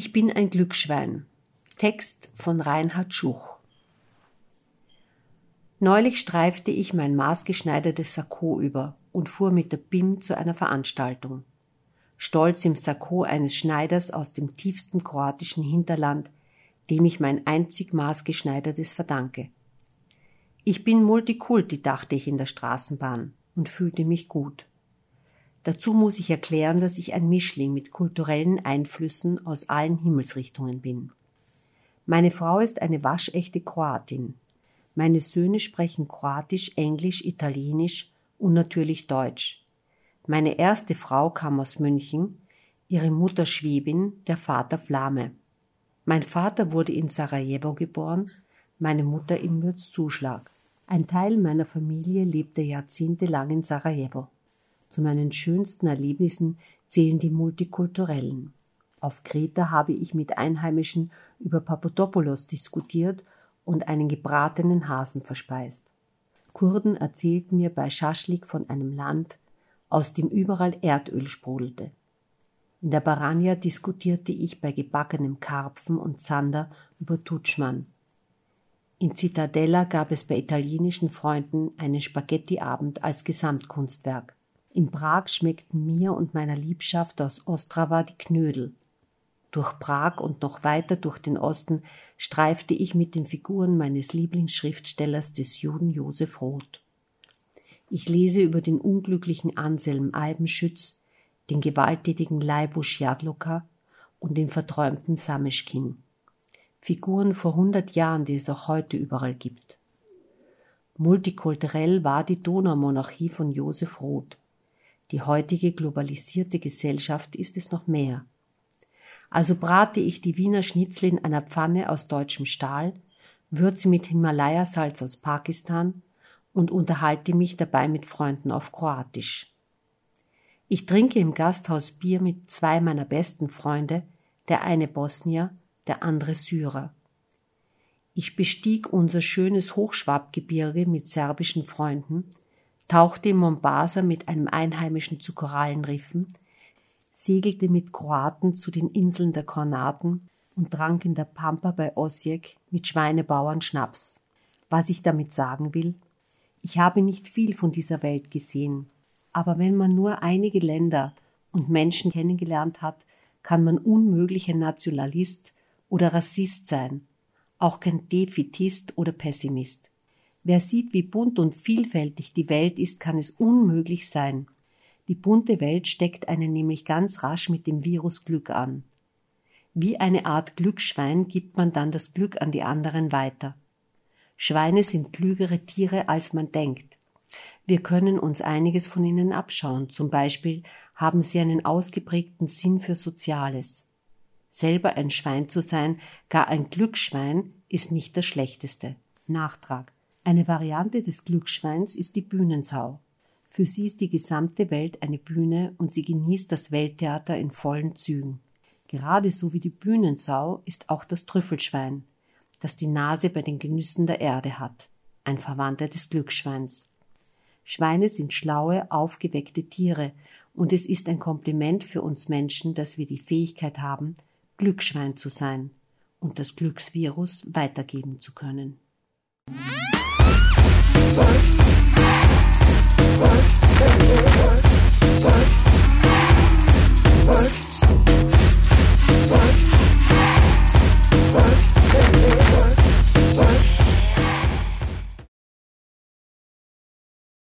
Ich bin ein Glücksschwein. Text von Reinhard Schuch. Neulich streifte ich mein maßgeschneidertes Sakko über und fuhr mit der BIM zu einer Veranstaltung. Stolz im Sakko eines Schneiders aus dem tiefsten kroatischen Hinterland, dem ich mein einzig maßgeschneidertes verdanke. Ich bin Multikulti, dachte ich in der Straßenbahn und fühlte mich gut. Dazu muss ich erklären, dass ich ein Mischling mit kulturellen Einflüssen aus allen Himmelsrichtungen bin. Meine Frau ist eine waschechte Kroatin. Meine Söhne sprechen Kroatisch, Englisch, Italienisch und natürlich Deutsch. Meine erste Frau kam aus München, ihre Mutter Schwäbin, der Vater Flame. Mein Vater wurde in Sarajevo geboren, meine Mutter in Mürzzuschlag. Ein Teil meiner Familie lebte jahrzehntelang in Sarajevo. Zu meinen schönsten Erlebnissen zählen die multikulturellen. Auf Kreta habe ich mit Einheimischen über Papadopoulos diskutiert und einen gebratenen Hasen verspeist. Kurden erzählten mir bei Schaschlik von einem Land, aus dem überall Erdöl sprudelte. In der Baranja diskutierte ich bei gebackenem Karpfen und Zander über Tutschmann. In Zitadella gab es bei italienischen Freunden einen Spaghettiabend als Gesamtkunstwerk. In Prag schmeckten mir und meiner Liebschaft aus Ostrava die Knödel. Durch Prag und noch weiter durch den Osten streifte ich mit den Figuren meines Lieblingsschriftstellers des Juden Josef Roth. Ich lese über den unglücklichen Anselm Albenschütz, den gewalttätigen Leibusch Jadloka und den verträumten Sameschkin. Figuren vor hundert Jahren, die es auch heute überall gibt. Multikulturell war die Donaumonarchie von Josef Roth. Die heutige globalisierte Gesellschaft ist es noch mehr. Also brate ich die Wiener Schnitzel in einer Pfanne aus deutschem Stahl, würze mit Himalaya-Salz aus Pakistan und unterhalte mich dabei mit Freunden auf Kroatisch. Ich trinke im Gasthaus Bier mit zwei meiner besten Freunde, der eine Bosnier, der andere Syrer. Ich bestieg unser schönes Hochschwabgebirge mit serbischen Freunden, tauchte in Mombasa mit einem Einheimischen zu Korallenriffen, segelte mit Kroaten zu den Inseln der Kornaten und trank in der Pampa bei Osijek mit Schweinebauern Schnaps. Was ich damit sagen will? Ich habe nicht viel von dieser Welt gesehen, aber wenn man nur einige Länder und Menschen kennengelernt hat, kann man unmöglich ein Nationalist oder Rassist sein, auch kein Defitist oder Pessimist. Wer sieht, wie bunt und vielfältig die Welt ist, kann es unmöglich sein. Die bunte Welt steckt einen nämlich ganz rasch mit dem Virus Glück an. Wie eine Art Glücksschwein gibt man dann das Glück an die anderen weiter. Schweine sind klügere Tiere, als man denkt. Wir können uns einiges von ihnen abschauen. Zum Beispiel haben sie einen ausgeprägten Sinn für Soziales. Selber ein Schwein zu sein, gar ein Glücksschwein, ist nicht das Schlechteste. Nachtrag. Eine Variante des Glücksschweins ist die Bühnensau. Für sie ist die gesamte Welt eine Bühne und sie genießt das Welttheater in vollen Zügen. Gerade so wie die Bühnensau ist auch das Trüffelschwein, das die Nase bei den Genüssen der Erde hat, ein Verwandter des Glücksschweins. Schweine sind schlaue, aufgeweckte Tiere, und es ist ein Kompliment für uns Menschen, dass wir die Fähigkeit haben, Glücksschwein zu sein und das Glücksvirus weitergeben zu können. Bye.